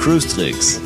Cruise Tricks,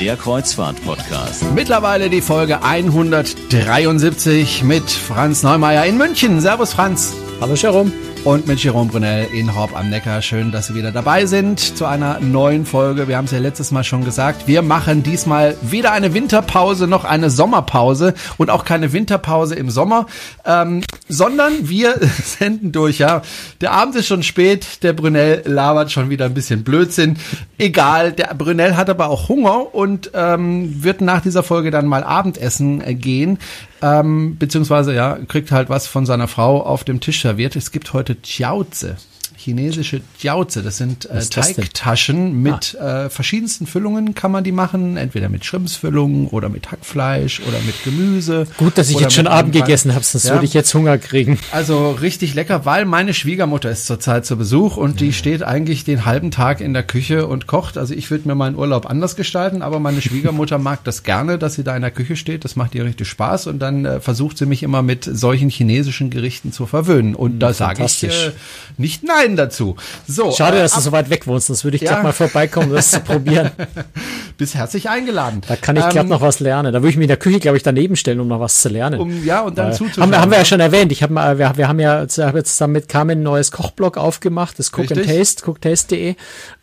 der Kreuzfahrt-Podcast. Mittlerweile die Folge 173 mit Franz Neumeier in München. Servus Franz. Hallo Jerome und mit Jerome Brunel in Horb am Neckar. Schön, dass Sie wieder dabei sind zu einer neuen Folge. Wir haben es ja letztes Mal schon gesagt. Wir machen diesmal weder eine Winterpause noch eine Sommerpause und auch keine Winterpause im Sommer, ähm, sondern wir senden durch. Ja, der Abend ist schon spät. Der Brunel labert schon wieder ein bisschen Blödsinn. Egal. Der Brunel hat aber auch Hunger und ähm, wird nach dieser Folge dann mal Abendessen äh, gehen ähm, beziehungsweise ja, kriegt halt was von seiner Frau auf dem Tisch serviert. Es gibt heute Jiaozi chinesische Jiaozi. Das sind äh, Teigtaschen mit ah. äh, verschiedensten Füllungen kann man die machen. Entweder mit Schrimpsfüllung oder mit Hackfleisch oder mit Gemüse. Gut, dass ich jetzt schon Abend gegessen habe, sonst ja. würde ich jetzt Hunger kriegen. Also richtig lecker, weil meine Schwiegermutter ist zurzeit zu Besuch und die steht eigentlich den halben Tag in der Küche und kocht. Also ich würde mir meinen Urlaub anders gestalten, aber meine Schwiegermutter mag das gerne, dass sie da in der Küche steht. Das macht ihr richtig Spaß und dann äh, versucht sie mich immer mit solchen chinesischen Gerichten zu verwöhnen. Und da sage ich äh, nicht nein dazu. So, Schade, äh, dass du so weit weg wohnst, sonst würde ich ja. mal vorbeikommen, das zu probieren. Bist herzlich eingeladen. Da kann ich ähm, noch was lernen. Da würde ich mich in der Küche, glaube ich, daneben stellen, um noch was zu lernen. Um, ja, und dann äh, zuzuschauen. Haben, wir, haben wir ja schon erwähnt. Ich hab mal, wir, wir haben ja zusammen mit Carmen ein neues Kochblog aufgemacht, das Cook Richtig. and Taste, cooktaste.de.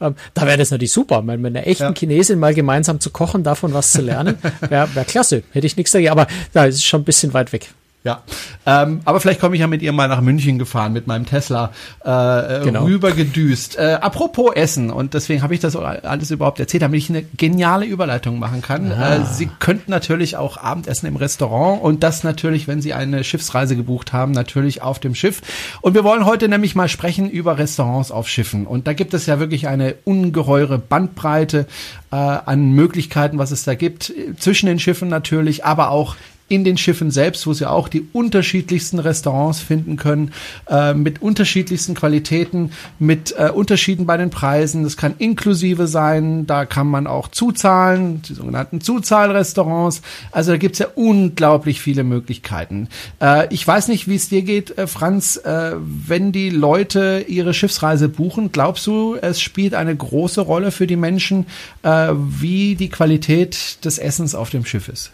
Ähm, da wäre das natürlich super, wenn mit einer echten ja. Chinesin mal gemeinsam zu kochen, davon was zu lernen. Wäre wär klasse. Hätte ich nichts dagegen. Aber da ist schon ein bisschen weit weg. Ja, ähm, aber vielleicht komme ich ja mit ihr mal nach München gefahren mit meinem Tesla äh, genau. rübergedüst. Äh, apropos Essen und deswegen habe ich das alles überhaupt erzählt, damit ich eine geniale Überleitung machen kann. Ah. Äh, Sie könnten natürlich auch Abendessen im Restaurant und das natürlich, wenn Sie eine Schiffsreise gebucht haben, natürlich auf dem Schiff. Und wir wollen heute nämlich mal sprechen über Restaurants auf Schiffen und da gibt es ja wirklich eine ungeheure Bandbreite äh, an Möglichkeiten, was es da gibt zwischen den Schiffen natürlich, aber auch in den Schiffen selbst, wo sie auch die unterschiedlichsten Restaurants finden können, äh, mit unterschiedlichsten Qualitäten, mit äh, Unterschieden bei den Preisen. Das kann inklusive sein, da kann man auch zuzahlen, die sogenannten Zuzahlrestaurants. Also da gibt's ja unglaublich viele Möglichkeiten. Äh, ich weiß nicht, wie es dir geht, äh, Franz, äh, wenn die Leute ihre Schiffsreise buchen, glaubst du, es spielt eine große Rolle für die Menschen, äh, wie die Qualität des Essens auf dem Schiff ist?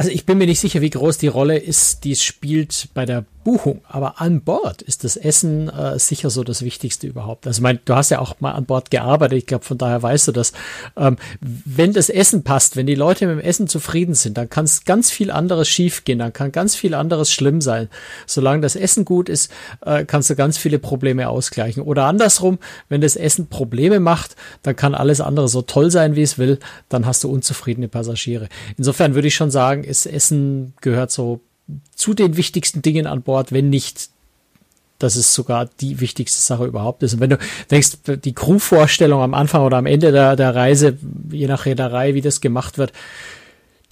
Also ich bin mir nicht sicher, wie groß die Rolle ist, die es spielt bei der Buchung. Aber an Bord ist das Essen äh, sicher so das Wichtigste überhaupt. Also mein, du hast ja auch mal an Bord gearbeitet. Ich glaube, von daher weißt du das. Ähm, wenn das Essen passt, wenn die Leute mit dem Essen zufrieden sind, dann kann es ganz viel anderes schiefgehen. Dann kann ganz viel anderes schlimm sein. Solange das Essen gut ist, äh, kannst du ganz viele Probleme ausgleichen. Oder andersrum, wenn das Essen Probleme macht, dann kann alles andere so toll sein, wie es will. Dann hast du unzufriedene Passagiere. Insofern würde ich schon sagen, ist Essen gehört so zu den wichtigsten Dingen an Bord, wenn nicht dass es sogar die wichtigste Sache überhaupt ist. Und wenn du denkst, die Crewvorstellung am Anfang oder am Ende der, der Reise, je nach Reederei, wie das gemacht wird,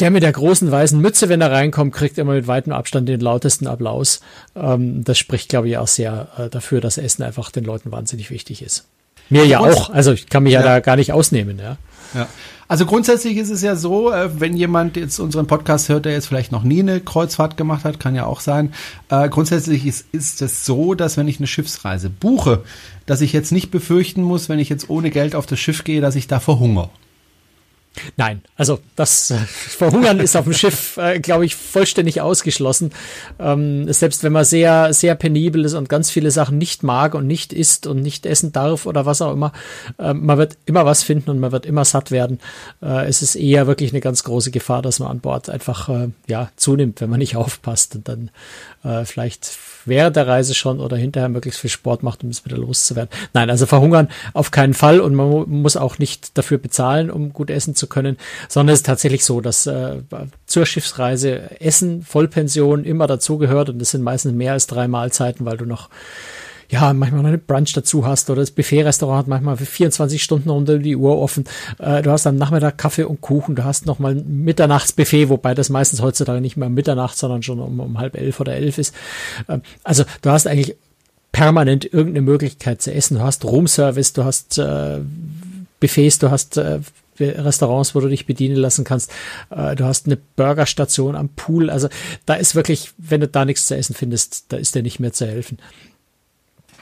der mit der großen weißen Mütze, wenn er reinkommt, kriegt immer mit weitem Abstand den lautesten Applaus. Ähm, das spricht, glaube ich, auch sehr äh, dafür, dass Essen einfach den Leuten wahnsinnig wichtig ist. Mir ja auch. Also ich kann mich ja, ja da gar nicht ausnehmen, ja. Ja. Also grundsätzlich ist es ja so, äh, wenn jemand jetzt unseren Podcast hört, der jetzt vielleicht noch nie eine Kreuzfahrt gemacht hat, kann ja auch sein. Äh, grundsätzlich ist, ist es so, dass wenn ich eine Schiffsreise buche, dass ich jetzt nicht befürchten muss, wenn ich jetzt ohne Geld auf das Schiff gehe, dass ich da verhungere. Nein, also das äh, Verhungern ist auf dem Schiff, äh, glaube ich, vollständig ausgeschlossen. Ähm, selbst wenn man sehr, sehr penibel ist und ganz viele Sachen nicht mag und nicht isst und nicht essen darf oder was auch immer, äh, man wird immer was finden und man wird immer satt werden. Äh, es ist eher wirklich eine ganz große Gefahr, dass man an Bord einfach äh, ja zunimmt, wenn man nicht aufpasst und dann äh, vielleicht während der Reise schon oder hinterher möglichst viel Sport macht, um es wieder loszuwerden. Nein, also verhungern auf keinen Fall und man muss auch nicht dafür bezahlen, um gut essen zu können, sondern es ist tatsächlich so, dass äh, zur Schiffsreise Essen, Vollpension immer dazugehört und das sind meistens mehr als drei Mahlzeiten, weil du noch ja, manchmal noch eine Brunch dazu hast oder das Buffet-Restaurant hat manchmal für 24 Stunden unter die Uhr offen. Äh, du hast am Nachmittag Kaffee und Kuchen, du hast nochmal ein Mitternachtsbuffet, wobei das meistens heutzutage nicht mehr Mitternacht, sondern schon um, um halb elf oder elf ist. Äh, also du hast eigentlich permanent irgendeine Möglichkeit zu essen. Du hast Roomservice, du hast äh, Buffets, du hast äh, Restaurants, wo du dich bedienen lassen kannst. Äh, du hast eine Burgerstation am Pool. Also da ist wirklich, wenn du da nichts zu essen findest, da ist dir nicht mehr zu helfen.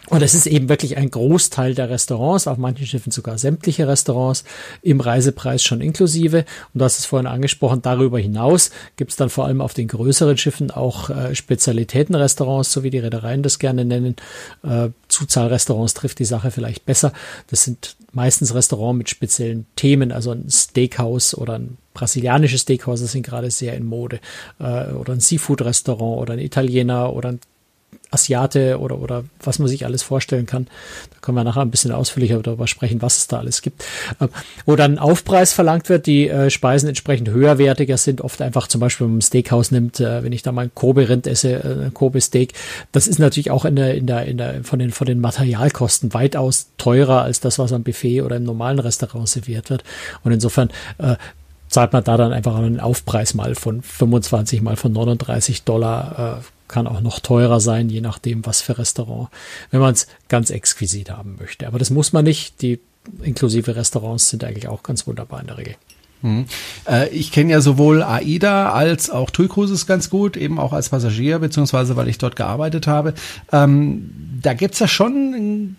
Und es ist eben wirklich ein Großteil der Restaurants, auf manchen Schiffen sogar sämtliche Restaurants im Reisepreis schon inklusive. Und du hast es vorhin angesprochen, darüber hinaus gibt es dann vor allem auf den größeren Schiffen auch äh, Spezialitätenrestaurants, so wie die Reedereien das gerne nennen. Äh, Zuzahlrestaurants trifft die Sache vielleicht besser. Das sind meistens Restaurants mit speziellen Themen, also ein Steakhouse oder ein brasilianisches Steakhouse, das sind gerade sehr in Mode, äh, oder ein Seafood-Restaurant oder ein Italiener oder ein Asiate oder, oder was man sich alles vorstellen kann. Da können wir nachher ein bisschen ausführlicher darüber sprechen, was es da alles gibt. Äh, wo dann Aufpreis verlangt wird, die äh, Speisen entsprechend höherwertiger sind, oft einfach zum Beispiel, wenn man Steakhouse nimmt, äh, wenn ich da mal ein Kobe-Rind esse, äh, Kobe-Steak, das ist natürlich auch in der, in der, in der, von den, von den Materialkosten weitaus teurer als das, was am Buffet oder im normalen Restaurant serviert wird. Und insofern, äh, zahlt man da dann einfach einen Aufpreis mal von 25 mal von 39 Dollar, äh, kann auch noch teurer sein, je nachdem, was für Restaurant, wenn man es ganz exquisit haben möchte. Aber das muss man nicht. Die inklusive Restaurants sind eigentlich auch ganz wunderbar in der Regel. Hm. Äh, ich kenne ja sowohl AIDA als auch TUI Cruises ganz gut, eben auch als Passagier, beziehungsweise weil ich dort gearbeitet habe. Ähm, da gibt's ja schon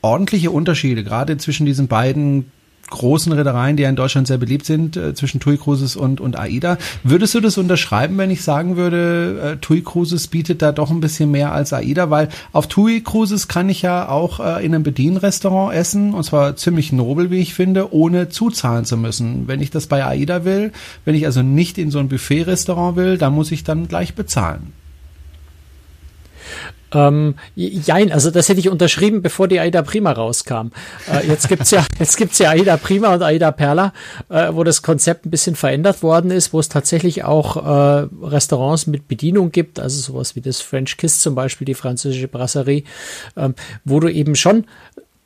ordentliche Unterschiede, gerade zwischen diesen beiden großen Reedereien, die ja in Deutschland sehr beliebt sind, äh, zwischen TUI Cruises und, und AIDA. Würdest du das unterschreiben, wenn ich sagen würde, äh, TUI Cruises bietet da doch ein bisschen mehr als AIDA? Weil auf TUI Cruises kann ich ja auch äh, in einem Bedienrestaurant essen, und zwar ziemlich nobel, wie ich finde, ohne zuzahlen zu müssen. Wenn ich das bei AIDA will, wenn ich also nicht in so ein Buffet-Restaurant will, dann muss ich dann gleich bezahlen. Ähm, jein, also das hätte ich unterschrieben, bevor die Aida Prima rauskam. Äh, jetzt gibt's ja, jetzt gibt's ja Aida Prima und Aida Perla, äh, wo das Konzept ein bisschen verändert worden ist, wo es tatsächlich auch äh, Restaurants mit Bedienung gibt, also sowas wie das French Kiss zum Beispiel, die französische Brasserie, ähm, wo du eben schon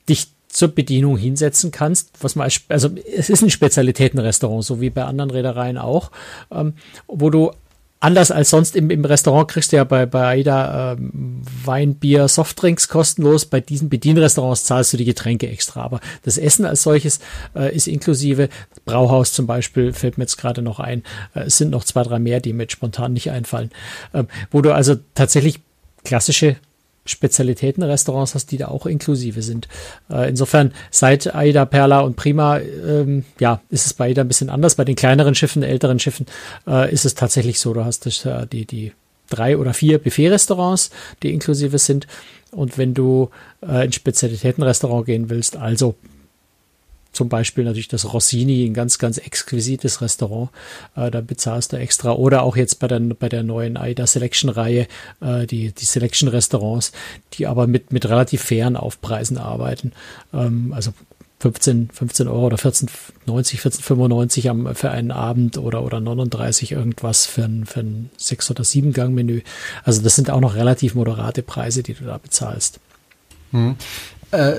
dich zur Bedienung hinsetzen kannst, was man als, also es ist ein Spezialitätenrestaurant, so wie bei anderen Reedereien auch, ähm, wo du anders als sonst im, im Restaurant kriegst du ja bei, bei AIDA ähm, Wein, Bier, Softdrinks kostenlos. Bei diesen Bedienrestaurants zahlst du die Getränke extra. Aber das Essen als solches äh, ist inklusive. Brauhaus zum Beispiel fällt mir jetzt gerade noch ein. Äh, es sind noch zwei, drei mehr, die mir jetzt spontan nicht einfallen. Ähm, wo du also tatsächlich klassische Spezialitätenrestaurants hast, die da auch inklusive sind. Äh, insofern seit Aida, Perla und Prima, ähm, ja, ist es bei Aida ein bisschen anders. Bei den kleineren Schiffen, älteren Schiffen äh, ist es tatsächlich so, du hast das, äh, die, die drei oder vier Buffet-Restaurants, die inklusive sind. Und wenn du äh, in Spezialitätenrestaurant gehen willst, also zum Beispiel natürlich das Rossini, ein ganz, ganz exquisites Restaurant. Äh, da bezahlst du extra. Oder auch jetzt bei der, bei der neuen AIDA Selection Reihe, äh, die, die Selection Restaurants, die aber mit, mit relativ fairen Aufpreisen arbeiten. Ähm, also 15, 15 Euro oder 14,90, 14,95 am, für einen Abend oder, oder 39 irgendwas für ein, für ein 6- oder 7-Gang-Menü. Also das sind auch noch relativ moderate Preise, die du da bezahlst. Hm. Äh,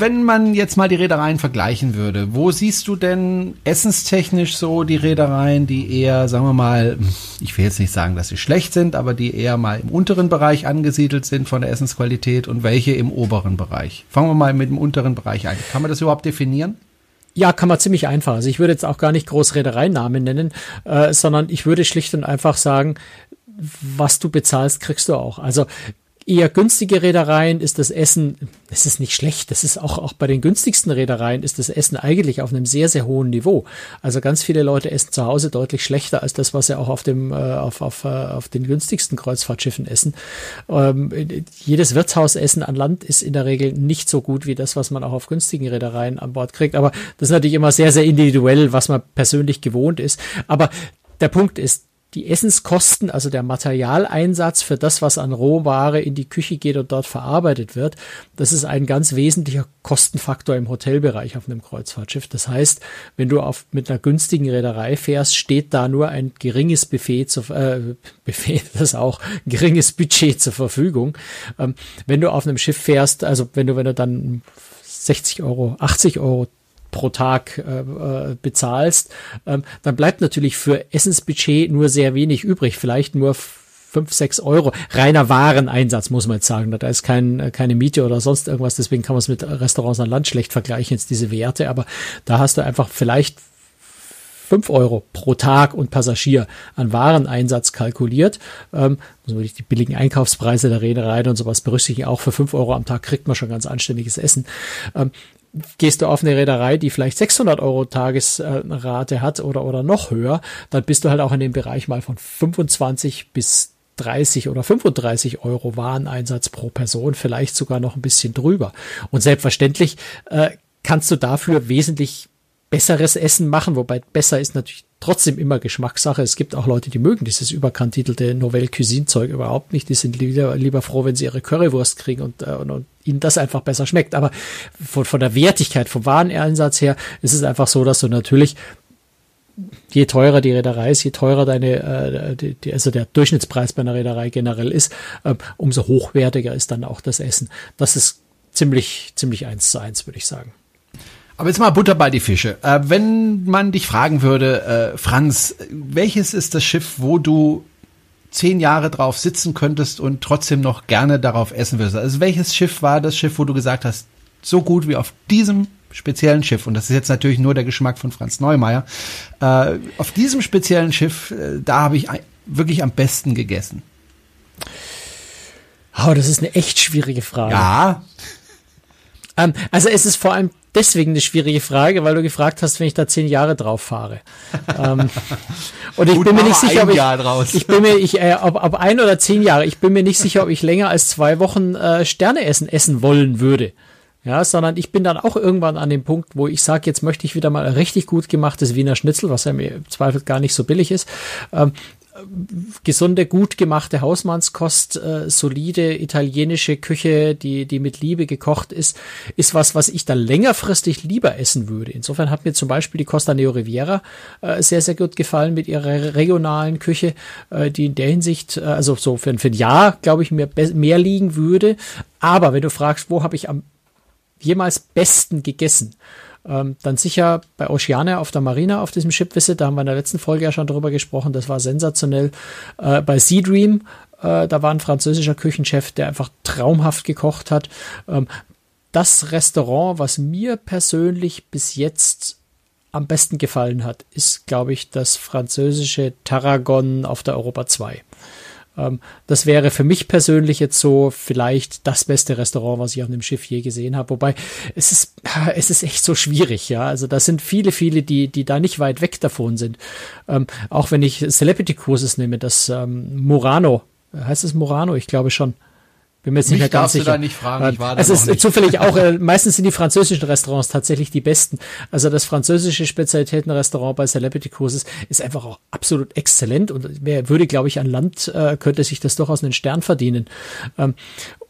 wenn man jetzt mal die Reedereien vergleichen würde, wo siehst du denn essenstechnisch so die Reedereien, die eher, sagen wir mal, ich will jetzt nicht sagen, dass sie schlecht sind, aber die eher mal im unteren Bereich angesiedelt sind von der Essensqualität und welche im oberen Bereich? Fangen wir mal mit dem unteren Bereich an. Kann man das überhaupt definieren? Ja, kann man ziemlich einfach. Also ich würde jetzt auch gar nicht groß Reedereinamen nennen, äh, sondern ich würde schlicht und einfach sagen, was du bezahlst, kriegst du auch. Also eher günstige Reedereien ist das Essen, es ist nicht schlecht, das ist auch, auch bei den günstigsten Reedereien ist das Essen eigentlich auf einem sehr, sehr hohen Niveau. Also ganz viele Leute essen zu Hause deutlich schlechter als das, was sie auch auf dem, äh, auf, auf, äh, auf den günstigsten Kreuzfahrtschiffen essen. Ähm, jedes Wirtshausessen an Land ist in der Regel nicht so gut wie das, was man auch auf günstigen Reedereien an Bord kriegt. Aber das ist natürlich immer sehr, sehr individuell, was man persönlich gewohnt ist. Aber der Punkt ist, die Essenskosten, also der Materialeinsatz für das, was an Rohware in die Küche geht und dort verarbeitet wird, das ist ein ganz wesentlicher Kostenfaktor im Hotelbereich auf einem Kreuzfahrtschiff. Das heißt, wenn du auf, mit einer günstigen Reederei fährst, steht da nur ein geringes Buffet zu, äh, Buffet, das auch, geringes Budget zur Verfügung. Ähm, wenn du auf einem Schiff fährst, also wenn du, wenn du dann 60 Euro, 80 Euro pro Tag äh, äh, bezahlst, ähm, dann bleibt natürlich für Essensbudget nur sehr wenig übrig, vielleicht nur fünf, sechs Euro. Reiner Wareneinsatz, muss man jetzt sagen. Da ist kein, keine Miete oder sonst irgendwas. Deswegen kann man es mit Restaurants an Land schlecht vergleichen, jetzt diese Werte. Aber da hast du einfach vielleicht fünf Euro pro Tag und Passagier an Wareneinsatz kalkuliert. Ähm, muss man die billigen Einkaufspreise der Reederei und sowas berücksichtigen. Auch für fünf Euro am Tag kriegt man schon ganz anständiges Essen. Ähm, gehst du auf eine Reederei, die vielleicht 600 Euro Tagesrate hat oder, oder noch höher, dann bist du halt auch in dem Bereich mal von 25 bis 30 oder 35 Euro Wareneinsatz pro Person, vielleicht sogar noch ein bisschen drüber. Und selbstverständlich äh, kannst du dafür wesentlich besseres Essen machen, wobei besser ist natürlich trotzdem immer Geschmackssache. Es gibt auch Leute, die mögen dieses überkantitelte Novelle Cuisine Zeug überhaupt nicht. Die sind lieber, lieber froh, wenn sie ihre Currywurst kriegen und, äh, und, und ihnen das einfach besser schmeckt. Aber von, von der Wertigkeit, vom Wareneinsatz her, ist es einfach so, dass du natürlich je teurer die Reederei ist, je teurer deine, äh, die, die, also der Durchschnittspreis bei einer Reederei generell ist, äh, umso hochwertiger ist dann auch das Essen. Das ist ziemlich, ziemlich eins zu eins, würde ich sagen. Aber jetzt mal Butter bei die Fische. Äh, wenn man dich fragen würde, äh, Franz, welches ist das Schiff, wo du zehn Jahre drauf sitzen könntest und trotzdem noch gerne darauf essen würdest? Also welches Schiff war das Schiff, wo du gesagt hast, so gut wie auf diesem speziellen Schiff, und das ist jetzt natürlich nur der Geschmack von Franz Neumeier, äh, auf diesem speziellen Schiff, äh, da habe ich wirklich am besten gegessen. Oh, das ist eine echt schwierige Frage. Ja. Ähm, also es ist vor allem deswegen eine schwierige Frage, weil du gefragt hast, wenn ich da zehn Jahre drauf fahre. ähm, und ich Gut, bin mir nicht sicher, ob ich, ich bin mir, ich, äh, ob, ob ein oder zehn Jahre, ich bin mir nicht sicher, ob ich länger als zwei Wochen äh, Sterne essen essen wollen würde. Ja, sondern ich bin dann auch irgendwann an dem Punkt, wo ich sage, jetzt möchte ich wieder mal richtig gut gemachtes Wiener Schnitzel, was ja mir im Zweifel gar nicht so billig ist. Ähm, gesunde, gut gemachte Hausmannskost, äh, solide italienische Küche, die, die mit Liebe gekocht ist, ist was, was ich dann längerfristig lieber essen würde. Insofern hat mir zum Beispiel die Costa Neo Riviera äh, sehr, sehr gut gefallen mit ihrer regionalen Küche, äh, die in der Hinsicht, äh, also so für, für ein Jahr, glaube ich, mir mehr liegen würde. Aber wenn du fragst, wo habe ich am jemals besten gegessen, ähm, dann sicher bei Oceania auf der Marina auf diesem Ship Visit, da haben wir in der letzten Folge ja schon drüber gesprochen, das war sensationell. Äh, bei Sea Dream, äh, da war ein französischer Küchenchef, der einfach traumhaft gekocht hat. Ähm, das Restaurant, was mir persönlich bis jetzt am besten gefallen hat, ist, glaube ich, das französische Tarragon auf der Europa 2. Ähm, das wäre für mich persönlich jetzt so vielleicht das beste Restaurant, was ich auf einem Schiff je gesehen habe. Wobei es ist, es ist echt so schwierig, ja. Also da sind viele, viele, die, die da nicht weit weg davon sind. Ähm, auch wenn ich Celebrity Cruises nehme, das ähm, Murano, heißt es Murano? Ich glaube schon. Bin mir jetzt nicht mehr ganz sicher. Da nicht fragen, ich war da es ist nicht. zufällig auch, äh, meistens sind die französischen Restaurants tatsächlich die besten. Also das französische Spezialitätenrestaurant bei Celebrity Cruises ist einfach auch absolut exzellent und wer würde, glaube ich, an Land äh, könnte sich das durchaus einen Stern verdienen. Ähm,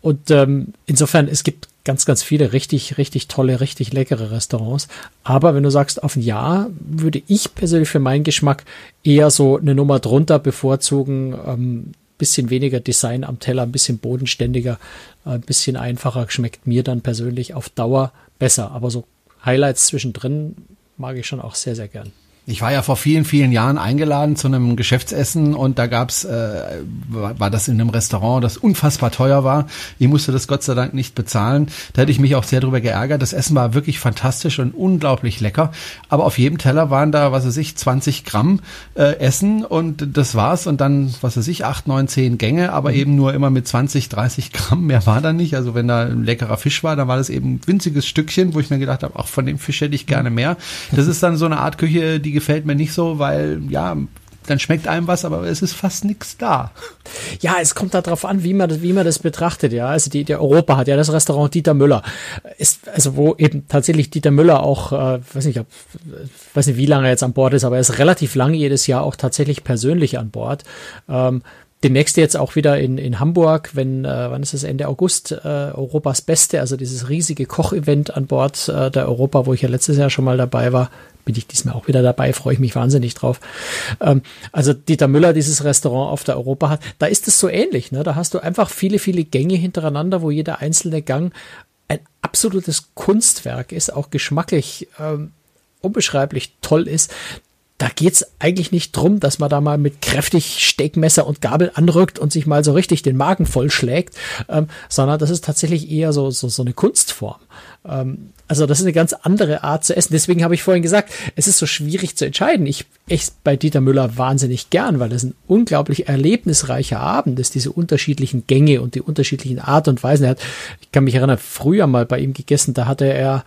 und ähm, insofern, es gibt ganz, ganz viele richtig, richtig tolle, richtig leckere Restaurants. Aber wenn du sagst, auf ein Jahr würde ich persönlich für meinen Geschmack eher so eine Nummer drunter bevorzugen. Ähm, bisschen weniger Design am Teller, ein bisschen bodenständiger, äh, ein bisschen einfacher, schmeckt mir dann persönlich auf Dauer besser. Aber so Highlights zwischendrin mag ich schon auch sehr, sehr gern. Ich war ja vor vielen, vielen Jahren eingeladen zu einem Geschäftsessen und da gab's, äh, war das in einem Restaurant, das unfassbar teuer war. Ich musste das Gott sei Dank nicht bezahlen. Da hätte ich mich auch sehr drüber geärgert. Das Essen war wirklich fantastisch und unglaublich lecker. Aber auf jedem Teller waren da, was weiß ich, 20 Gramm äh, Essen und das war's. Und dann, was weiß ich, 8, 9, 10 Gänge, aber mhm. eben nur immer mit 20, 30 Gramm. Mehr war da nicht. Also wenn da ein leckerer Fisch war, dann war das eben ein winziges Stückchen, wo ich mir gedacht habe, ach, von dem Fisch hätte ich gerne mehr. Das ist dann so eine Art Küche, die gefällt mir nicht so, weil ja, dann schmeckt einem was, aber es ist fast nichts da. Ja, es kommt darauf an, wie man das, wie man das betrachtet, ja. Also die, der Europa hat ja das Restaurant Dieter Müller. Ist, also wo eben tatsächlich Dieter Müller auch, äh, weiß nicht, ob, weiß nicht, wie lange er jetzt an Bord ist, aber er ist relativ lange jedes Jahr auch tatsächlich persönlich an Bord. Ähm, demnächst jetzt auch wieder in, in Hamburg, wenn, äh, wann ist es, Ende August, äh, Europas Beste, also dieses riesige Kochevent an Bord äh, der Europa, wo ich ja letztes Jahr schon mal dabei war, bin ich diesmal auch wieder dabei, freue ich mich wahnsinnig drauf. Ähm, also Dieter Müller dieses Restaurant auf der Europa hat, da ist es so ähnlich, ne? da hast du einfach viele, viele Gänge hintereinander, wo jeder einzelne Gang ein absolutes Kunstwerk ist, auch geschmacklich ähm, unbeschreiblich toll ist da geht's eigentlich nicht drum, dass man da mal mit kräftig Steckmesser und Gabel anrückt und sich mal so richtig den Magen vollschlägt, ähm, sondern das ist tatsächlich eher so, so, so eine Kunstform. Ähm, also das ist eine ganz andere Art zu essen. Deswegen habe ich vorhin gesagt, es ist so schwierig zu entscheiden. Ich esse bei Dieter Müller wahnsinnig gern, weil das ein unglaublich erlebnisreicher Abend ist, diese unterschiedlichen Gänge und die unterschiedlichen Art und Weisen. Er hat, ich kann mich erinnern, früher mal bei ihm gegessen, da hatte er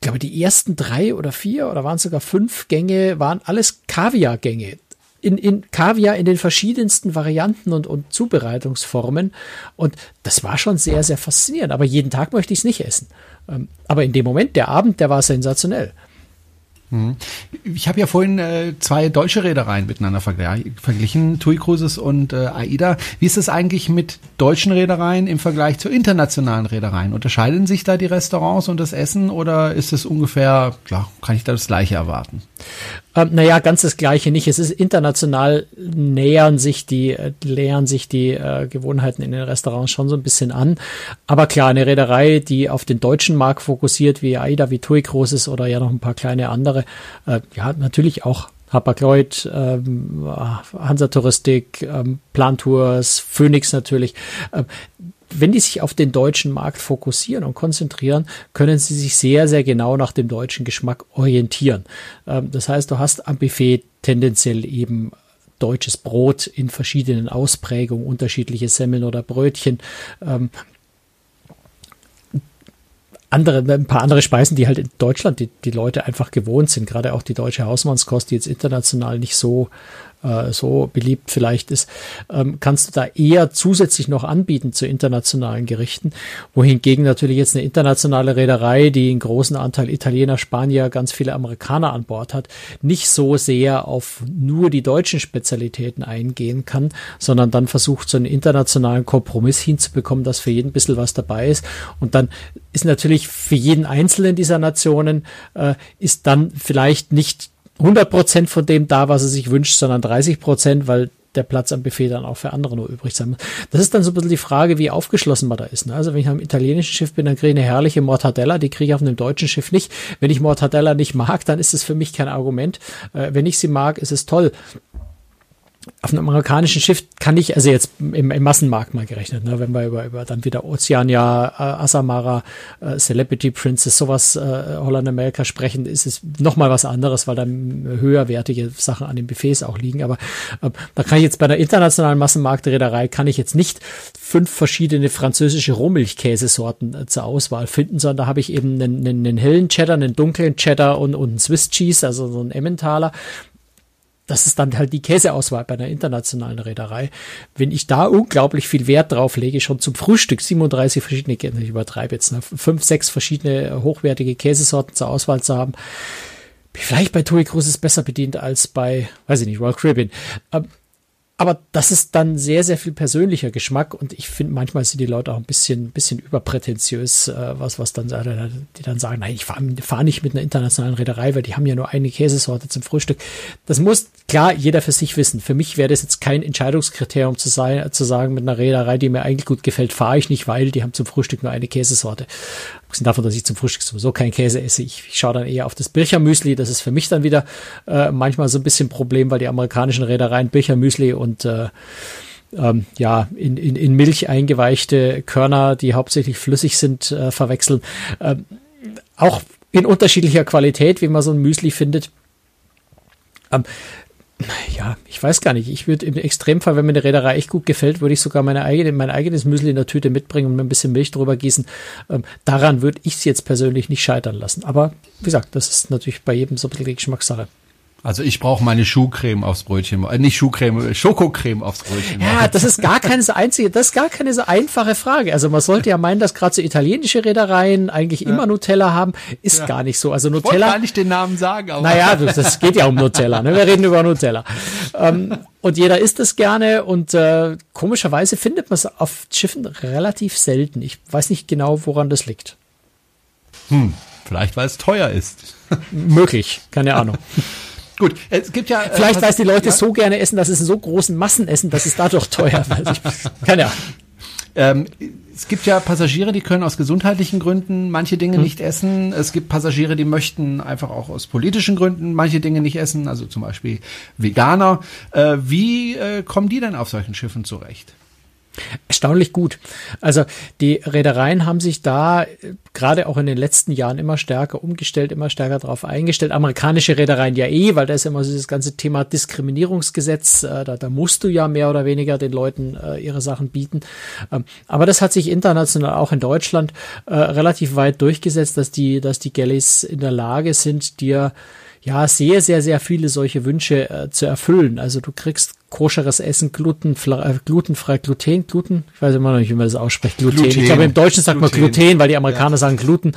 ich glaube, die ersten drei oder vier oder waren sogar fünf Gänge, waren alles Kaviar-Gänge. In, in Kaviar in den verschiedensten Varianten und, und Zubereitungsformen. Und das war schon sehr, sehr faszinierend. Aber jeden Tag möchte ich es nicht essen. Ähm, aber in dem Moment, der Abend, der war sensationell. Mhm. Ich habe ja vorhin äh, zwei deutsche Reedereien miteinander verglichen, TUI Cruises und äh, AIDA. Wie ist es eigentlich mit deutschen Reedereien im Vergleich zu internationalen Reedereien? Unterscheiden sich da die Restaurants und das Essen oder ist es ungefähr, ja, kann ich da das gleiche erwarten? Ähm, naja, ganz das Gleiche nicht. Es ist international nähern sich die, äh, nähern sich die äh, Gewohnheiten in den Restaurants schon so ein bisschen an. Aber klar, eine Reederei, die auf den deutschen Markt fokussiert, wie AIDA, wie TUI Großes oder ja noch ein paar kleine andere, äh, ja, natürlich auch Hapag-Lloyd, ähm, Hansa Touristik, ähm, Plantours, Phoenix natürlich. Ähm, wenn die sich auf den deutschen Markt fokussieren und konzentrieren, können sie sich sehr, sehr genau nach dem deutschen Geschmack orientieren. Ähm, das heißt, du hast am Buffet tendenziell eben deutsches Brot in verschiedenen Ausprägungen, unterschiedliche Semmeln oder Brötchen. Ähm, andere, ein paar andere Speisen, die halt in Deutschland die, die Leute einfach gewohnt sind, gerade auch die deutsche Hausmannskost, die jetzt international nicht so äh, so beliebt vielleicht ist, ähm, kannst du da eher zusätzlich noch anbieten zu internationalen Gerichten. Wohingegen natürlich jetzt eine internationale Reederei, die einen großen Anteil Italiener, Spanier, ganz viele Amerikaner an Bord hat, nicht so sehr auf nur die deutschen Spezialitäten eingehen kann, sondern dann versucht, so einen internationalen Kompromiss hinzubekommen, dass für jeden ein bisschen was dabei ist. Und dann ist natürlich für jeden einzelnen dieser Nationen äh, ist dann vielleicht nicht 100 Prozent von dem da, was er sich wünscht, sondern 30 Prozent, weil der Platz am Buffet dann auch für andere nur übrig sein muss. Das ist dann so ein bisschen die Frage, wie aufgeschlossen man da ist. Ne? Also wenn ich am italienischen Schiff bin, dann kriege ich eine herrliche Mortadella, die kriege ich auf einem deutschen Schiff nicht. Wenn ich Mortadella nicht mag, dann ist es für mich kein Argument. Äh, wenn ich sie mag, ist es toll auf einem amerikanischen Schiff kann ich, also jetzt im, im Massenmarkt mal gerechnet, ne, wenn wir über, über dann wieder Oceania, äh, Asamara, äh, Celebrity Princess, sowas äh, Holland America sprechen, ist es nochmal was anderes, weil dann höherwertige Sachen an den Buffets auch liegen. Aber äh, da kann ich jetzt bei einer internationalen Massenmarktreederei kann ich jetzt nicht fünf verschiedene französische Rohmilchkäsesorten äh, zur Auswahl finden, sondern da habe ich eben einen, einen, einen hellen Cheddar, einen dunklen Cheddar und, und einen Swiss Cheese, also so einen Emmentaler das ist dann halt die Käseauswahl bei einer internationalen Reederei. Wenn ich da unglaublich viel Wert drauf lege, schon zum Frühstück 37 verschiedene, ich übertreibe jetzt, ne, fünf, sechs verschiedene hochwertige Käsesorten zur Auswahl zu haben, vielleicht bei TUI Cruises besser bedient als bei, weiß ich nicht, Royal Caribbean. Aber das ist dann sehr, sehr viel persönlicher Geschmack und ich finde, manchmal sind die Leute auch ein bisschen, bisschen überprätentiös, äh, was, was dann, die dann sagen, nein, ich fahre fahr nicht mit einer internationalen Reederei, weil die haben ja nur eine Käsesorte zum Frühstück. Das muss klar jeder für sich wissen. Für mich wäre das jetzt kein Entscheidungskriterium zu sein, zu sagen, mit einer Reederei, die mir eigentlich gut gefällt, fahre ich nicht, weil die haben zum Frühstück nur eine Käsesorte. Abgesehen davon, dass ich zum Frühstück sowieso kein Käse esse. Ich, ich schaue dann eher auf das Birchermüsli. Das ist für mich dann wieder äh, manchmal so ein bisschen Problem, weil die amerikanischen Reedereien Birchermüsli und äh, ähm, ja, in, in, in Milch eingeweichte Körner, die hauptsächlich flüssig sind, äh, verwechseln. Ähm, auch in unterschiedlicher Qualität, wie man so ein Müsli findet. Ähm, ja, ich weiß gar nicht. Ich würde im Extremfall, wenn mir eine Reederei echt gut gefällt, würde ich sogar meine eigene, mein eigenes Müsli in der Tüte mitbringen und mir ein bisschen Milch drüber gießen. Ähm, daran würde ich es jetzt persönlich nicht scheitern lassen. Aber wie gesagt, das ist natürlich bei jedem so ein bisschen Geschmackssache. Also ich brauche meine Schuhcreme aufs Brötchen, äh, nicht Schuhcreme, Schokocreme aufs Brötchen. Ja, das ist gar keine so einzige, das ist gar keine so einfache Frage. Also man sollte ja meinen, dass gerade so italienische Reedereien eigentlich ja. immer Nutella haben, ist ja. gar nicht so. Also Nutella. Ich wollte gar nicht den Namen sagen, aber. Naja, das geht ja um Nutella. Ne? Wir reden über Nutella. Ähm, und jeder isst es gerne und äh, komischerweise findet man es auf Schiffen relativ selten. Ich weiß nicht genau, woran das liegt. Hm, vielleicht weil es teuer ist. Möglich, keine Ahnung. Gut, es gibt ja. Äh, Vielleicht, weil es die Leute ja? so gerne essen, dass es in so großen Massen essen, dass es dadurch teuer wird. Keine Ahnung. Ähm, es gibt ja Passagiere, die können aus gesundheitlichen Gründen manche Dinge hm. nicht essen. Es gibt Passagiere, die möchten einfach auch aus politischen Gründen manche Dinge nicht essen, also zum Beispiel Veganer. Äh, wie äh, kommen die denn auf solchen Schiffen zurecht? Erstaunlich gut. Also die Reedereien haben sich da äh, gerade auch in den letzten Jahren immer stärker umgestellt, immer stärker darauf eingestellt. Amerikanische Reedereien ja eh, weil da ist immer so das ganze Thema Diskriminierungsgesetz. Äh, da, da musst du ja mehr oder weniger den Leuten äh, ihre Sachen bieten. Ähm, aber das hat sich international auch in Deutschland relativ weit durchgesetzt, dass die, dass die Galleys in der Lage sind, dir ja sehr, sehr, sehr viele solche Wünsche äh, zu erfüllen. Also du kriegst koscheres Essen, glutenfrei, äh, glutenfrei, Gluten, Gluten, ich weiß immer noch nicht, wie man das ausspricht, Gluten. Gluten. Ich glaube, im Deutschen sagt Gluten. man Gluten, weil die Amerikaner ja. sagen Gluten.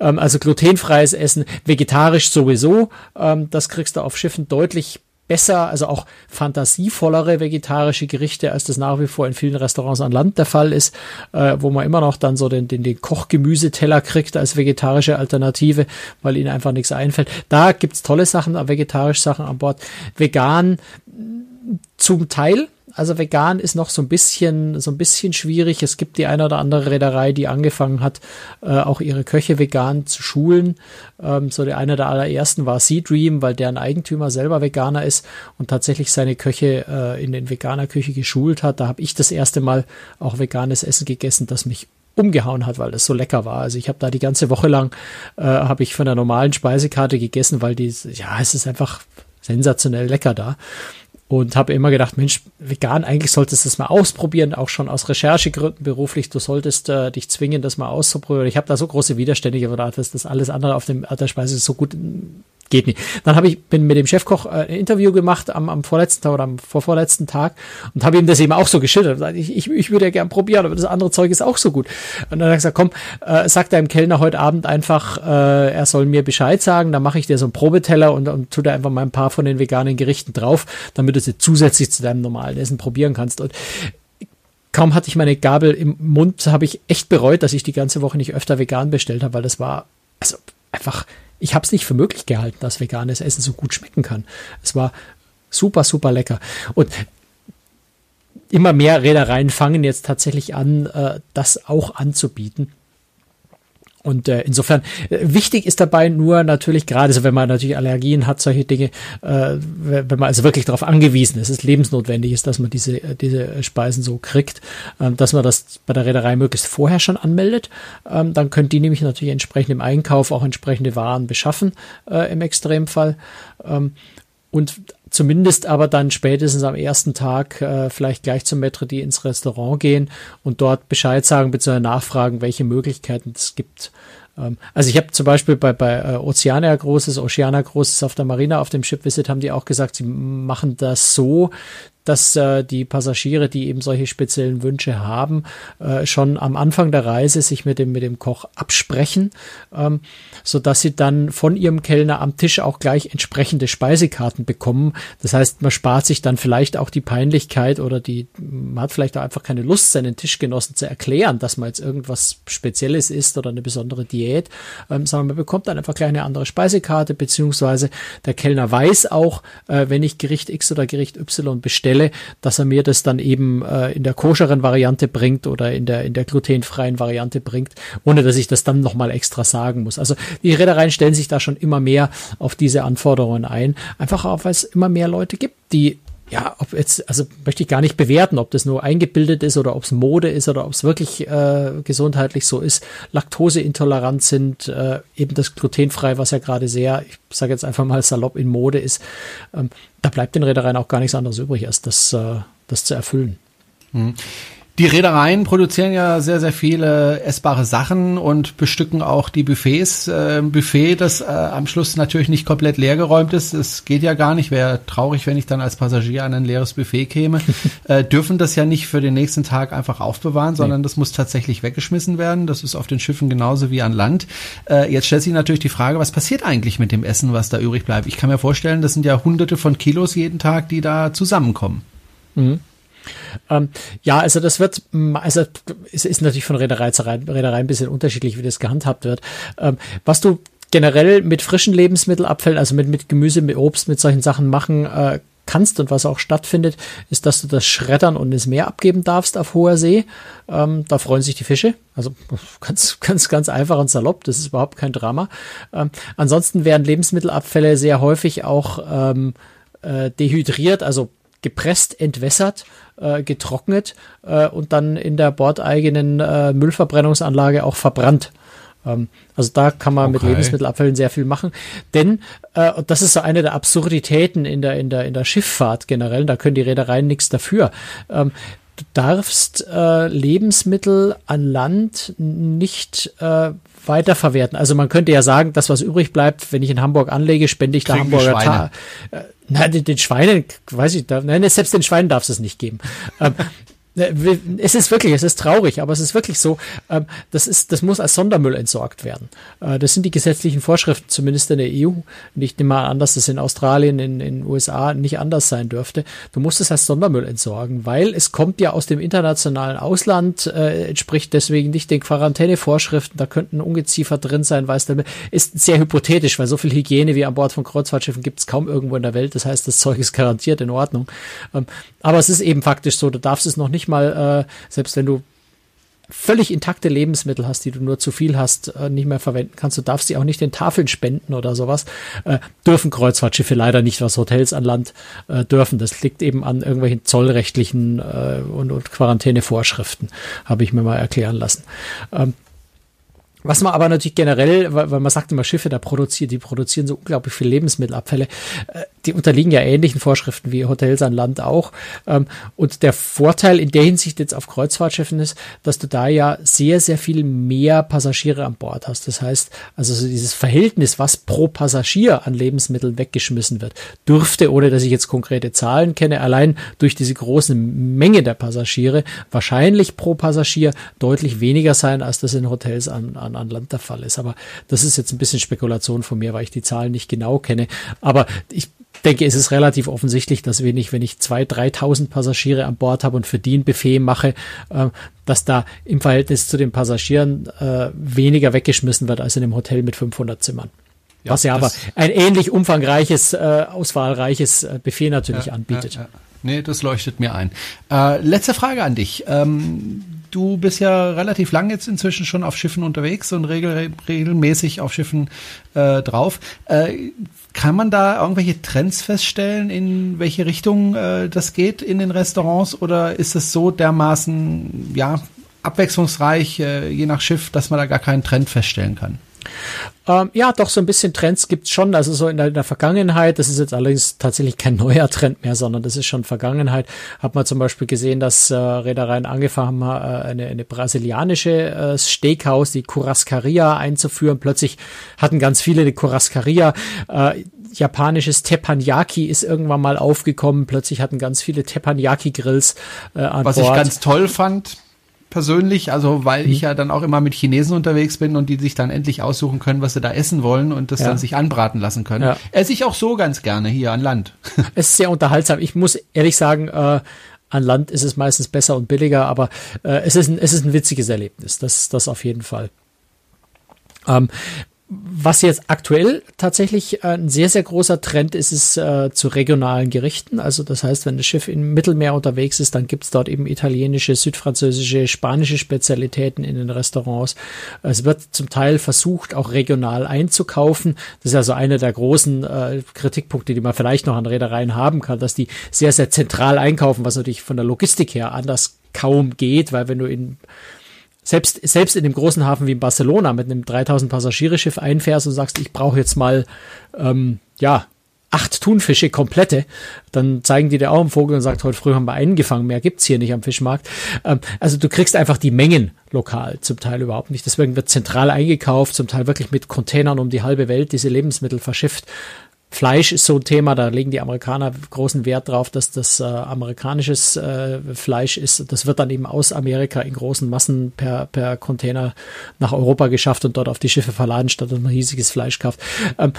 Ähm, also glutenfreies Essen, vegetarisch sowieso. Ähm, das kriegst du auf Schiffen deutlich besser, also auch fantasievollere vegetarische Gerichte, als das nach wie vor in vielen Restaurants an Land der Fall ist, äh, wo man immer noch dann so den, den, den Kochgemüseteller kriegt als vegetarische Alternative, weil ihnen einfach nichts einfällt. Da gibt's tolle Sachen, vegetarische Sachen an Bord. Vegan zum Teil, also vegan ist noch so ein bisschen, so ein bisschen schwierig. Es gibt die eine oder andere Reederei, die angefangen hat, äh, auch ihre Köche vegan zu schulen. Ähm, so der eine der allerersten war Sea Dream, weil deren Eigentümer selber Veganer ist und tatsächlich seine Köche äh, in den veganer Küche geschult hat. Da habe ich das erste Mal auch veganes Essen gegessen, das mich umgehauen hat, weil das so lecker war. Also ich habe da die ganze Woche lang äh, habe ich von der normalen Speisekarte gegessen, weil die ja es ist einfach sensationell lecker da und habe immer gedacht, Mensch, vegan, eigentlich solltest du das mal ausprobieren, auch schon aus Recherchegründen beruflich, du solltest äh, dich zwingen, das mal auszuprobieren. Ich habe da so große Widerstände gedacht, dass das alles andere auf dem der Speise so gut geht nicht. Dann habe ich bin mit dem Chefkoch äh, ein Interview gemacht am, am vorletzten Tag oder am vorvorletzten Tag und habe ihm das eben auch so geschildert. Ich, ich, ich würde ja gern probieren, aber das andere Zeug ist auch so gut. Und dann hat er gesagt, komm, äh, sag deinem Kellner heute Abend einfach, äh, er soll mir Bescheid sagen, dann mache ich dir so einen Probeteller und, und tu da einfach mal ein paar von den veganen Gerichten drauf, damit du sie zusätzlich zu deinem normalen Essen probieren kannst. Und kaum hatte ich meine Gabel im Mund, habe ich echt bereut, dass ich die ganze Woche nicht öfter vegan bestellt habe, weil das war also einfach ich habe es nicht für möglich gehalten, dass veganes Essen so gut schmecken kann. Es war super, super lecker. Und immer mehr Reedereien fangen jetzt tatsächlich an, äh, das auch anzubieten. Und äh, insofern äh, wichtig ist dabei nur natürlich gerade, so wenn man natürlich Allergien hat, solche Dinge, äh, wenn man also wirklich darauf angewiesen ist, es lebensnotwendig ist, dass man diese äh, diese Speisen so kriegt, ähm, dass man das bei der Reederei möglichst vorher schon anmeldet. Ähm, dann können die nämlich natürlich entsprechend im Einkauf auch entsprechende Waren beschaffen äh, im Extremfall. Ähm, und zumindest aber dann spätestens am ersten Tag äh, vielleicht gleich zum Maitre d' ins Restaurant gehen und dort Bescheid sagen bzw. nachfragen, welche Möglichkeiten es gibt. Ähm, also ich habe zum Beispiel bei, bei äh, Oceania Großes, Oceana Großes auf der Marina auf dem Ship Visit haben die auch gesagt, sie machen das so, dass äh, die Passagiere, die eben solche speziellen Wünsche haben, äh, schon am Anfang der Reise sich mit dem mit dem Koch absprechen, ähm, so dass sie dann von ihrem Kellner am Tisch auch gleich entsprechende Speisekarten bekommen. Das heißt, man spart sich dann vielleicht auch die Peinlichkeit oder die man hat vielleicht auch einfach keine Lust, seinen Tischgenossen zu erklären, dass man jetzt irgendwas Spezielles isst oder eine besondere Diät, ähm, sondern man bekommt dann einfach gleich eine andere Speisekarte beziehungsweise der Kellner weiß auch, äh, wenn ich Gericht X oder Gericht Y bestelle bestelle, dass er mir das dann eben äh, in der koscheren Variante bringt oder in der in der glutenfreien Variante bringt, ohne dass ich das dann nochmal extra sagen muss. Also die Reedereien stellen sich da schon immer mehr auf diese Anforderungen ein, einfach auch, weil es immer mehr Leute gibt, die ja, ob jetzt, also möchte ich gar nicht bewerten, ob das nur eingebildet ist oder ob es Mode ist oder ob es wirklich äh, gesundheitlich so ist, laktoseintolerant sind, äh, eben das glutenfrei, was ja gerade sehr, ich sage jetzt einfach mal salopp in Mode ist, ähm, da bleibt den Reedereien auch gar nichts anderes übrig, als das, äh, das zu erfüllen. Mhm. Die Reedereien produzieren ja sehr, sehr viele essbare Sachen und bestücken auch die Buffets. Äh, Buffet, das äh, am Schluss natürlich nicht komplett leergeräumt ist. Es geht ja gar nicht. Wäre traurig, wenn ich dann als Passagier an ein leeres Buffet käme. äh, dürfen das ja nicht für den nächsten Tag einfach aufbewahren, sondern nee. das muss tatsächlich weggeschmissen werden. Das ist auf den Schiffen genauso wie an Land. Äh, jetzt stellt sich natürlich die Frage, was passiert eigentlich mit dem Essen, was da übrig bleibt? Ich kann mir vorstellen, das sind ja hunderte von Kilos jeden Tag, die da zusammenkommen. Mhm. Ähm, ja, also das wird, also es ist natürlich von Reederei zu Reederei ein bisschen unterschiedlich, wie das gehandhabt wird. Ähm, was du generell mit frischen Lebensmittelabfällen, also mit, mit Gemüse, mit Obst, mit solchen Sachen machen äh, kannst und was auch stattfindet, ist, dass du das schreddern und ins Meer abgeben darfst auf hoher See. Ähm, da freuen sich die Fische. Also ganz, ganz, ganz einfach und salopp. Das ist überhaupt kein Drama. Ähm, ansonsten werden Lebensmittelabfälle sehr häufig auch ähm, äh, dehydriert, also gepresst, entwässert, äh, getrocknet äh, und dann in der bordeigenen äh, Müllverbrennungsanlage auch verbrannt. Ähm, also da kann man okay. mit Lebensmittelabfällen sehr viel machen. Denn, äh, und das ist so eine der Absurditäten in der, in der, in der Schifffahrt generell, da können die Reedereien nichts dafür. Ähm, du darfst äh, Lebensmittel an Land nicht äh, weiterverwerten. Also man könnte ja sagen, das, was übrig bleibt, wenn ich in Hamburg anlege, spende ich da Hamburger Tag. Äh, nein, den, den Schweinen, weiß ich, da, nein, selbst den Schweinen darf es nicht geben. ähm, es ist wirklich, es ist traurig, aber es ist wirklich so, ähm, das ist, das muss als Sondermüll entsorgt werden. Äh, das sind die gesetzlichen Vorschriften, zumindest in der EU. Und ich nehme mal an, dass das in Australien, in den USA nicht anders sein dürfte. Du musst es als Sondermüll entsorgen, weil es kommt ja aus dem internationalen Ausland, äh, entspricht deswegen nicht den Quarantänevorschriften. Da könnten Ungeziefer drin sein, weiß der, ist sehr hypothetisch, weil so viel Hygiene wie an Bord von Kreuzfahrtschiffen gibt es kaum irgendwo in der Welt. Das heißt, das Zeug ist garantiert in Ordnung. Ähm, aber es ist eben faktisch so, du darfst es noch nicht mal, äh, selbst wenn du völlig intakte Lebensmittel hast, die du nur zu viel hast, äh, nicht mehr verwenden kannst. Du darfst sie auch nicht den Tafeln spenden oder sowas. Äh, dürfen Kreuzfahrtschiffe leider nicht, was Hotels an Land äh, dürfen. Das liegt eben an irgendwelchen zollrechtlichen äh, und, und Quarantänevorschriften, habe ich mir mal erklären lassen. Ähm, was man aber natürlich generell, weil, weil man sagt immer Schiffe, da produzieren, die produzieren so unglaublich viel Lebensmittelabfälle, äh, die unterliegen ja ähnlichen Vorschriften wie Hotels an Land auch. Ähm, und der Vorteil in der Hinsicht jetzt auf Kreuzfahrtschiffen ist, dass du da ja sehr, sehr viel mehr Passagiere an Bord hast. Das heißt, also so dieses Verhältnis, was pro Passagier an Lebensmitteln weggeschmissen wird, dürfte, ohne dass ich jetzt konkrete Zahlen kenne, allein durch diese große Menge der Passagiere wahrscheinlich pro Passagier deutlich weniger sein, als das in Hotels an, an an, an Land der Fall ist. Aber das ist jetzt ein bisschen Spekulation von mir, weil ich die Zahlen nicht genau kenne. Aber ich denke, es ist relativ offensichtlich, dass wenn ich, wenn ich zwei, 3.000 Passagiere an Bord habe und für die ein Buffet mache, äh, dass da im Verhältnis zu den Passagieren äh, weniger weggeschmissen wird als in einem Hotel mit 500 Zimmern. Ja, Was ja aber ein ähnlich umfangreiches, äh, auswahlreiches äh, Buffet natürlich ja, anbietet. Ja, ja. Nee, das leuchtet mir ein. Äh, letzte Frage an dich. Ähm, du bist ja relativ lang jetzt inzwischen schon auf Schiffen unterwegs und regel, regelmäßig auf Schiffen äh, drauf. Äh, kann man da irgendwelche Trends feststellen, in welche Richtung äh, das geht in den Restaurants oder ist es so dermaßen ja abwechslungsreich, äh, je nach Schiff, dass man da gar keinen Trend feststellen kann? Ähm, ja, doch so ein bisschen Trends gibt's schon. Also so in der, in der, Vergangenheit, das ist jetzt allerdings tatsächlich kein neuer Trend mehr, sondern das ist schon Vergangenheit. Hat man zum Beispiel gesehen, dass äh, Reedereien angefangen haben, äh, eine, eine brasilianische äh, Steakhouse, die Curascaria einzuführen. Plötzlich hatten ganz viele die Curascaria. Äh, japanisches Teppanyaki ist irgendwann mal aufgekommen. Plötzlich hatten ganz viele Teppanyaki-Grills äh, an Was Bord. ich ganz toll fand, persönlich, also weil ich mhm. ja dann auch immer mit Chinesen unterwegs bin und die sich dann endlich aussuchen können, was sie da essen wollen und das ja. dann sich anbraten lassen können. Ja. Esse ich auch so ganz gerne hier an Land. Es ist sehr unterhaltsam. Ich muss ehrlich sagen, äh, an Land ist es meistens besser und billiger, aber äh, es, ist ein, es ist ein witziges Erlebnis. Das, das auf jeden Fall. Ähm, was jetzt aktuell tatsächlich ein sehr, sehr großer Trend ist, ist äh, zu regionalen Gerichten. Also das heißt, wenn das Schiff im Mittelmeer unterwegs ist, dann gibt's dort eben italienische, südfranzösische, spanische Spezialitäten in den Restaurants. Es wird zum Teil versucht, auch regional einzukaufen. Das ist also einer der großen äh, Kritikpunkte, die man vielleicht noch an Reedereien haben kann, dass die sehr, sehr zentral einkaufen, was natürlich von der Logistik her anders kaum geht, weil wenn du in selbst, selbst in dem großen Hafen wie in Barcelona mit einem 3000 Passagiereschiff einfährst und sagst, ich brauche jetzt mal, ähm, ja, acht Thunfische komplette, dann zeigen die dir auch einen Vogel und sagt, heute früh haben wir einen gefangen, mehr gibt's hier nicht am Fischmarkt. Ähm, also du kriegst einfach die Mengen lokal zum Teil überhaupt nicht. Deswegen wird zentral eingekauft, zum Teil wirklich mit Containern um die halbe Welt diese Lebensmittel verschifft. Fleisch ist so ein Thema, da legen die Amerikaner großen Wert drauf, dass das äh, amerikanisches äh, Fleisch ist. Das wird dann eben aus Amerika in großen Massen per, per Container nach Europa geschafft und dort auf die Schiffe verladen, statt dass man riesiges Fleisch kauft. Ähm,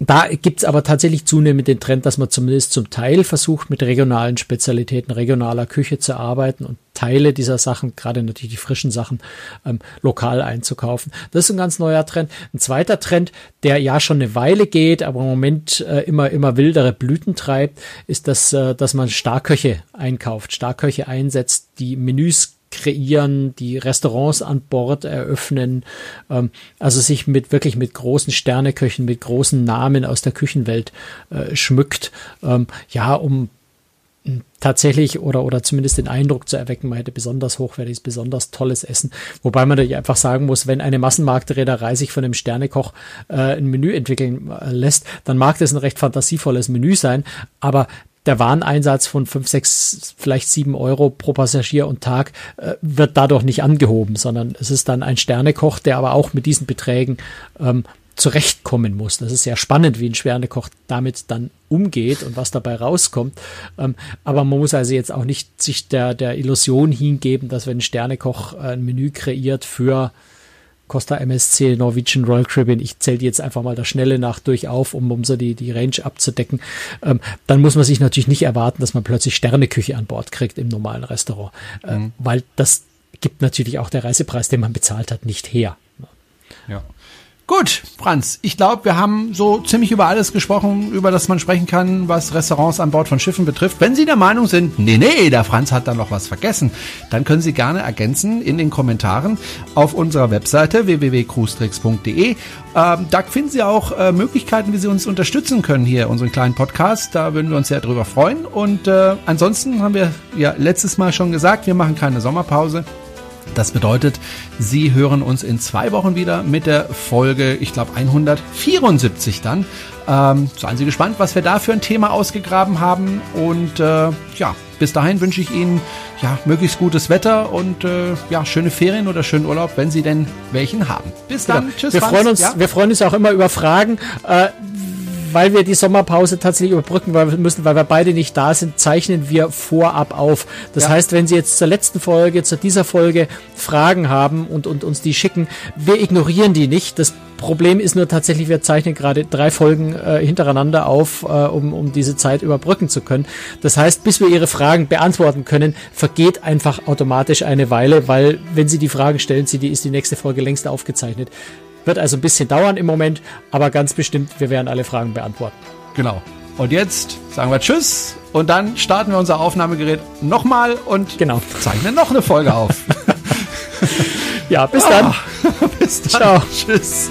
Da gibt's aber tatsächlich zunehmend den Trend, dass man zumindest zum Teil versucht, mit regionalen Spezialitäten, regionaler Küche zu arbeiten und Teile dieser Sachen, gerade natürlich die frischen Sachen, ähm, lokal einzukaufen. Das ist ein ganz neuer Trend. Ein zweiter Trend, der ja schon eine Weile geht, aber im Moment äh, immer, immer wildere Blüten treibt, ist, dass, äh, dass man Starköche einkauft, Starköche einsetzt, die Menüs kreieren, die Restaurants an Bord eröffnen, ähm, also sich mit wirklich mit großen Sterneköchen, mit großen Namen aus der Küchenwelt äh, schmückt, ähm, ja, um tatsächlich oder, oder zumindest den Eindruck zu erwecken, man hätte besonders hochwertiges, besonders tolles Essen. Wobei man da einfach sagen muss, wenn eine Massenmarktreederei sich von einem Sternekoch äh, ein Menü entwickeln äh, lässt, dann mag das ein recht fantasievolles Menü sein, aber der Wareneinsatz von fünf, sechs, vielleicht sieben Euro pro Passagier und Tag äh, wird dadurch nicht angehoben, sondern es ist dann ein Sternekoch, der aber auch mit diesen Beträgen ähm, zurechtkommen muss. Das ist sehr spannend, wie ein Sternekoch damit dann umgeht und was dabei rauskommt. Ähm, aber man muss also jetzt auch nicht sich der, der Illusion hingeben, dass wenn ein Sternekoch ein Menü kreiert für Costa MSC, Norwegian Royal Caribbean, ich zähle die jetzt einfach mal der Schnelle nach durch auf, um, um so die, die Range abzudecken, ähm, dann muss man sich natürlich nicht erwarten, dass man plötzlich Sterneküche an Bord kriegt im normalen Restaurant, äh, mhm. weil das gibt natürlich auch der Reisepreis, den man bezahlt hat, nicht her. Ja. Gut, Franz, ich glaube, wir haben so ziemlich über alles gesprochen, über das man sprechen kann, was Restaurants an Bord von Schiffen betrifft. Wenn Sie der Meinung sind, nee, nee, der Franz hat da noch was vergessen, dann können Sie gerne ergänzen in den Kommentaren auf unserer Webseite www.cruestricks.de. Ähm, da finden Sie auch äh, Möglichkeiten, wie Sie uns unterstützen können hier, unseren kleinen Podcast. Da würden wir uns sehr drüber freuen. Und äh, ansonsten haben wir ja letztes Mal schon gesagt, wir machen keine Sommerpause. Das bedeutet, Sie hören uns in zwei Wochen wieder mit der Folge, ich glaube 174 dann. Ähm, seien Sie gespannt, was wir da für ein Thema ausgegraben haben. Und äh, ja, bis dahin wünsche ich Ihnen ja möglichst gutes Wetter und äh, ja schöne Ferien oder schönen Urlaub, wenn Sie denn welchen haben. Bis dann, genau. tschüss. Wir Franz. freuen uns, ja? wir freuen uns auch immer über Fragen. Äh, weil wir die Sommerpause tatsächlich überbrücken müssen, weil wir beide nicht da sind, zeichnen wir vorab auf. Das ja. heißt, wenn Sie jetzt zur letzten Folge, zu dieser Folge Fragen haben und, und uns die schicken, wir ignorieren die nicht. Das Problem ist nur tatsächlich, wir zeichnen gerade drei Folgen äh, hintereinander auf, äh, um, um diese Zeit überbrücken zu können. Das heißt, bis wir Ihre Fragen beantworten können, vergeht einfach automatisch eine Weile, weil wenn Sie die Fragen stellen, Sie, die ist die nächste Folge längst aufgezeichnet. Wird also ein bisschen dauern im Moment, aber ganz bestimmt, wir werden alle Fragen beantworten. Genau. Und jetzt sagen wir Tschüss und dann starten wir unser Aufnahmegerät nochmal und genau. zeichnen noch eine Folge auf. ja, bis dann. Oh, bis dann. Ciao. Tschüss.